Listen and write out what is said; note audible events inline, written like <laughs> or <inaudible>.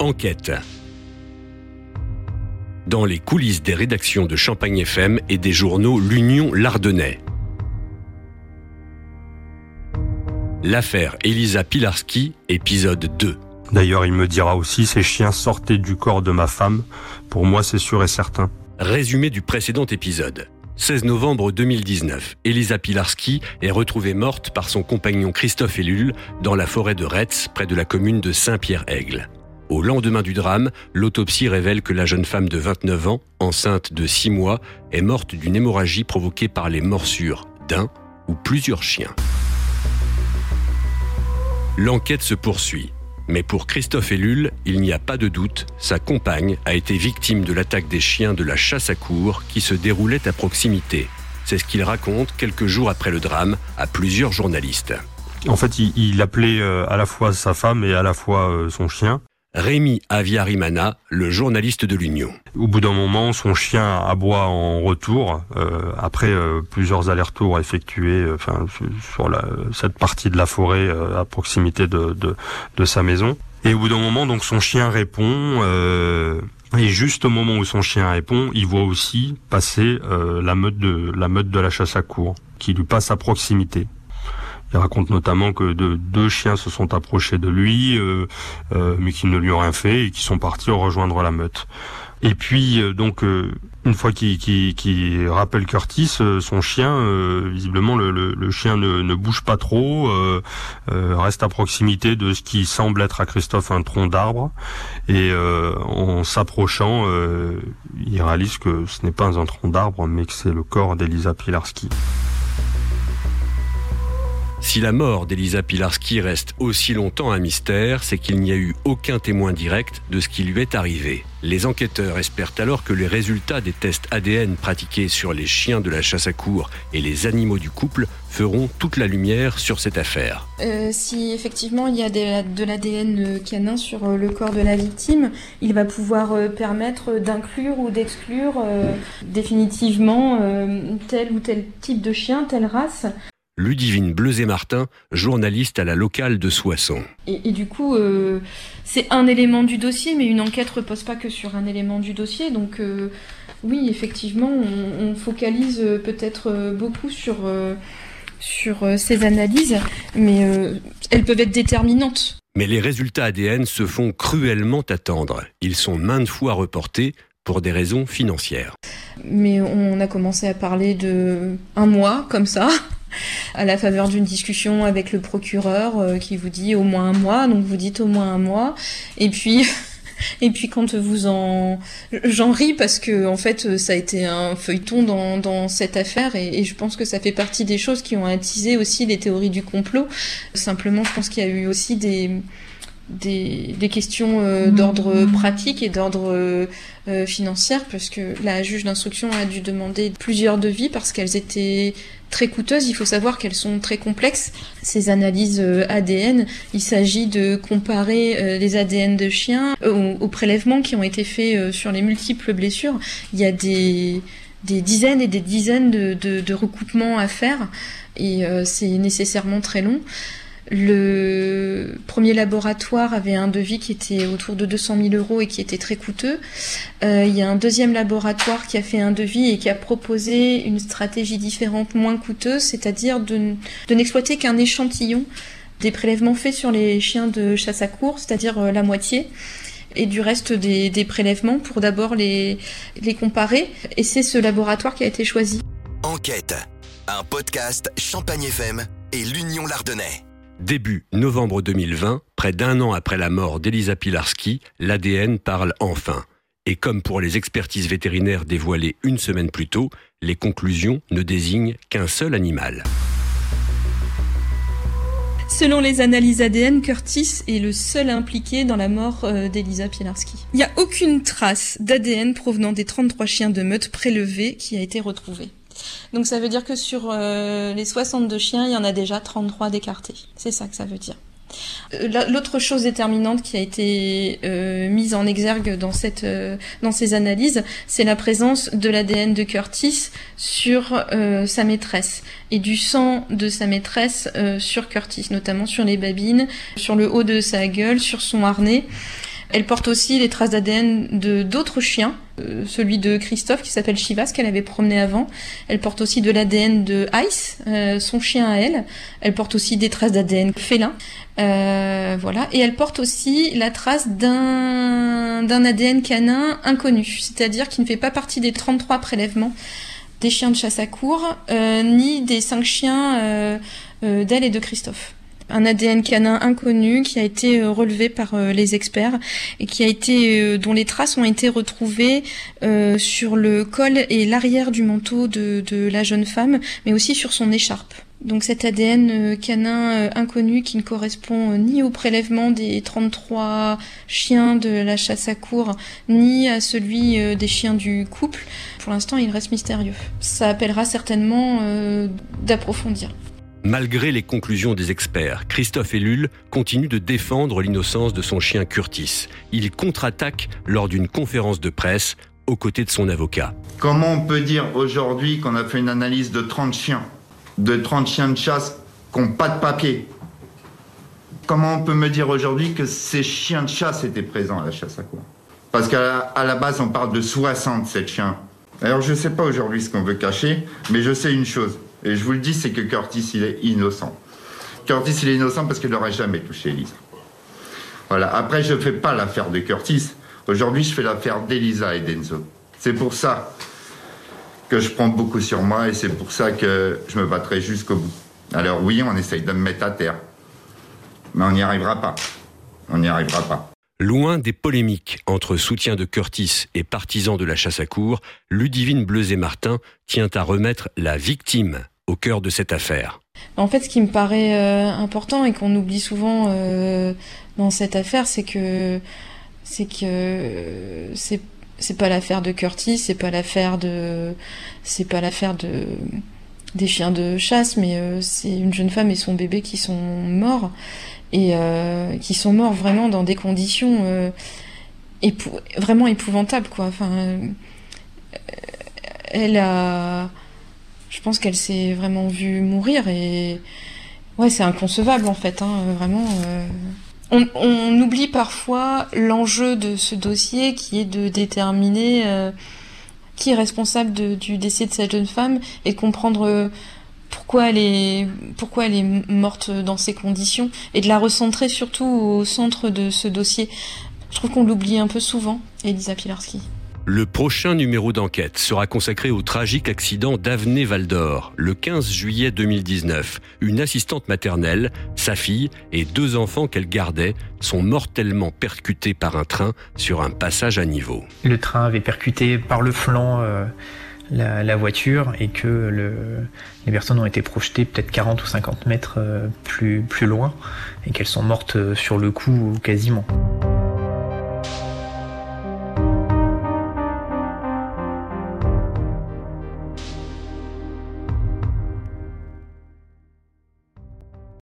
Enquête. Dans les coulisses des rédactions de Champagne FM et des journaux L'Union Lardonnais. L'affaire Elisa Pilarski, épisode 2. D'ailleurs, il me dira aussi, ces chiens sortaient du corps de ma femme. Pour moi, c'est sûr et certain. Résumé du précédent épisode. 16 novembre 2019, Elisa Pilarski est retrouvée morte par son compagnon Christophe Ellul dans la forêt de Retz, près de la commune de Saint-Pierre-Aigle. Au lendemain du drame, l'autopsie révèle que la jeune femme de 29 ans, enceinte de 6 mois, est morte d'une hémorragie provoquée par les morsures d'un ou plusieurs chiens. L'enquête se poursuit. Mais pour Christophe Ellul, il n'y a pas de doute, sa compagne a été victime de l'attaque des chiens de la chasse à cour qui se déroulait à proximité. C'est ce qu'il raconte quelques jours après le drame à plusieurs journalistes. En fait, il, appelait euh, à la fois sa femme et à la fois euh, son chien. Rémi Aviarimana, le journaliste de l'Union. Au bout d'un moment, son chien aboie en retour, euh, après euh, plusieurs allers-retours effectués euh, sur cette partie de la forêt à proximité de, de, de, sa maison. Et au bout d'un moment, donc son chien répond, et juste au moment où son chien répond, il voit aussi passer la, meute de, la meute de la chasse à cour, qui lui passe à proximité. Il raconte notamment que deux chiens se sont approchés de lui, euh, euh, mais qu'ils ne lui ont rien fait et qu'ils sont partis rejoindre la meute. Et puis euh, donc une fois qu'il rappelle Curtis, son chien, visiblement le, chien ne, bouge pas trop, reste à proximité de ce qui semble être à Christophe un tronc d'arbre, et en s'approchant, il réalise que ce n'est pas un tronc d'arbre, mais que c'est le corps d'Elisa Pilarski. Si la mort d'Elisa Pilarski reste aussi longtemps un mystère, c'est qu'il n'y a eu aucun témoin direct de ce qui lui est arrivé. Les enquêteurs espèrent alors que les résultats des tests ADN pratiqués sur les chiens de la chasse à cour et les animaux du couple feront toute la lumière sur cette affaire. Euh, si effectivement il y a de l'ADN canin sur euh, le corps de la victime, il va pouvoir euh, permettre d'inclure ou d'exclure définitivement tel ou tel type de chien, telle race. Ludivine Bleuzé-Martin, journaliste à la locale de Soissons. Et, du coup, euh, c'est un élément du dossier, mais une enquête repose pas que sur un élément du dossier. Donc, euh, oui, effectivement, on, focalise peut-être beaucoup sur, sur ces analyses, mais elles peuvent être déterminantes. Mais les résultats ADN se font cruellement attendre. Ils sont maintes fois reportés pour des raisons financières. Mais on a commencé à parler de un mois comme ça à la faveur d'une discussion avec le procureur euh, qui vous dit au moins un mois, donc vous dites au moins un mois, et puis <laughs> et puis quand vous en, j'en ris parce que en fait ça a été un feuilleton dans, dans cette affaire. Et, je pense que ça fait partie des choses qui ont attisé aussi les théories du complot. Simplement, je pense qu'il y a eu aussi des des, des questions euh, d'ordre pratique et d'ordre euh, financier parce que la juge d'instruction a dû demander plusieurs devis parce qu'elles étaient très coûteuses. Il faut savoir qu'elles sont très complexes. Ces analyses euh, ADN, il s'agit de comparer euh, les ADN de chiens euh, aux, prélèvements qui ont été faits sur les multiples blessures. Il y a des, dizaines et des dizaines de recoupements à faire et c'est nécessairement très long. Le premier laboratoire avait un devis qui était autour de 200 000 euros et qui était très coûteux. Euh, il y a un deuxième laboratoire qui a fait un devis et qui a proposé une stratégie différente, moins coûteuse, c'est-à-dire de, n'exploiter qu'un échantillon des prélèvements faits sur les chiens de chasse à cour, c'est-à-dire euh, la moitié et du reste des, prélèvements pour d'abord les, les comparer. Et c'est ce laboratoire qui a été choisi. Enquête, un podcast Champagne FM et l'Union Lardonnais. Début novembre 2020, près d'un an après la mort d'Elisa Pilarski, l'ADN parle enfin. Et comme pour les expertises vétérinaires dévoilées une semaine plus tôt, les conclusions ne désignent qu'un seul animal. Selon les analyses ADN, Curtis est le seul impliqué dans la mort euh, d'Elisa Pilarski. Il n'y a aucune trace d'ADN provenant des 33 chiens de meute prélevés qui a été retrouvée. Donc ça veut dire que sur euh, les 62 chiens, il y en a déjà 33 d'écartés. C'est ça que ça veut dire. Euh, l'autre chose déterminante qui a été euh, mise en exergue dans cette ces analyses, c'est la présence de l'ADN de Curtis sur sa maîtresse et du sang de sa maîtresse sur Curtis, notamment sur les babines, sur le haut de sa gueule, sur son harnais. Elle porte aussi les traces d'ADN de d'autres chiens, euh, celui de Christophe qui s'appelle Chivas qu'elle avait promené avant. Elle porte aussi de l'ADN de Ice, euh, son chien à elle. Elle porte aussi des traces d'ADN félin. Euh, voilà, et elle porte aussi la trace d'un d'un ADN canin inconnu, c'est-à-dire qui ne fait pas partie des 33 prélèvements des chiens de chasse à cour, ni des cinq chiens d'elle et de Christophe un ADN canin inconnu qui a été euh, relevé par euh, les experts et qui a été euh, dont les traces ont été retrouvées sur le col et l'arrière du manteau de, de, la jeune femme, mais aussi sur son écharpe. Donc cet ADN canin inconnu qui ne correspond ni au prélèvement des 33 chiens de la chasse à cour, ni à celui des chiens du couple, pour l'instant il reste mystérieux. Ça appellera certainement d'approfondir. Malgré les conclusions des experts, Christophe Ellul continue de défendre l'innocence de son chien Curtis. Il contre-attaque lors d'une conférence de presse aux côtés de son avocat. Comment on peut dire aujourd'hui qu'on a fait une analyse de 30 chiens, de 30 chiens de chasse qui n'ont pas de papier? Comment on peut me dire aujourd'hui que ces chiens de chasse étaient présents à la chasse à cour Parce qu'à la base, on parle de 67 chiens. Alors je ne sais pas aujourd'hui ce qu'on veut cacher, mais je sais une chose. Et je vous le dis, c'est que Curtis, il est innocent. Curtis, il est innocent parce qu'il n'aurait jamais touché Elisa. Voilà. Après, je ne fais pas l'affaire de Curtis. Aujourd'hui, je fais l'affaire d'Elisa et d'Enzo. C'est pour ça que je prends beaucoup sur moi et c'est pour ça que je me battrai jusqu'au bout. Alors oui, on essaye de me mettre à terre. Mais on n'y arrivera pas. On n'y arrivera pas. Loin des polémiques entre soutien de Curtis et partisans de la chasse à cour, Ludivine Bleuzet-Martin tient à remettre la victime au cœur de cette affaire. En fait, ce qui me paraît euh, important et qu'on oublie souvent euh, dans cette affaire, c'est que c'est que c'est pas l'affaire de Curtis, c'est pas l'affaire de c'est pas l'affaire de des chiens de chasse, mais euh, c'est une jeune femme et son bébé qui sont morts et euh, qui sont morts vraiment dans des conditions euh, vraiment épouvantables quoi. Enfin, elle a, je pense qu'elle s'est vraiment vue mourir et ouais, c'est inconcevable en fait, hein, vraiment. On, oublie parfois l'enjeu de ce dossier qui est de déterminer qui est responsable du décès de cette jeune femme et de comprendre pourquoi elle est pourquoi elle est morte dans ces conditions et de la recentrer surtout au centre de ce dossier. Je trouve qu'on l'oublie un peu souvent, Elisa Pilarski. Le prochain numéro d'enquête sera consacré au tragique accident d'Avenue Val d'Or, le 15 juillet 2019. Une assistante maternelle, sa fille et deux enfants qu'elle gardait sont mortellement percutés par un train sur un passage à niveau. Le train avait percuté par le flanc euh, la, voiture et que le, les personnes ont été projetées peut-être 40 ou 50 mètres euh, plus, plus loin et qu'elles sont mortes euh, sur le coup quasiment.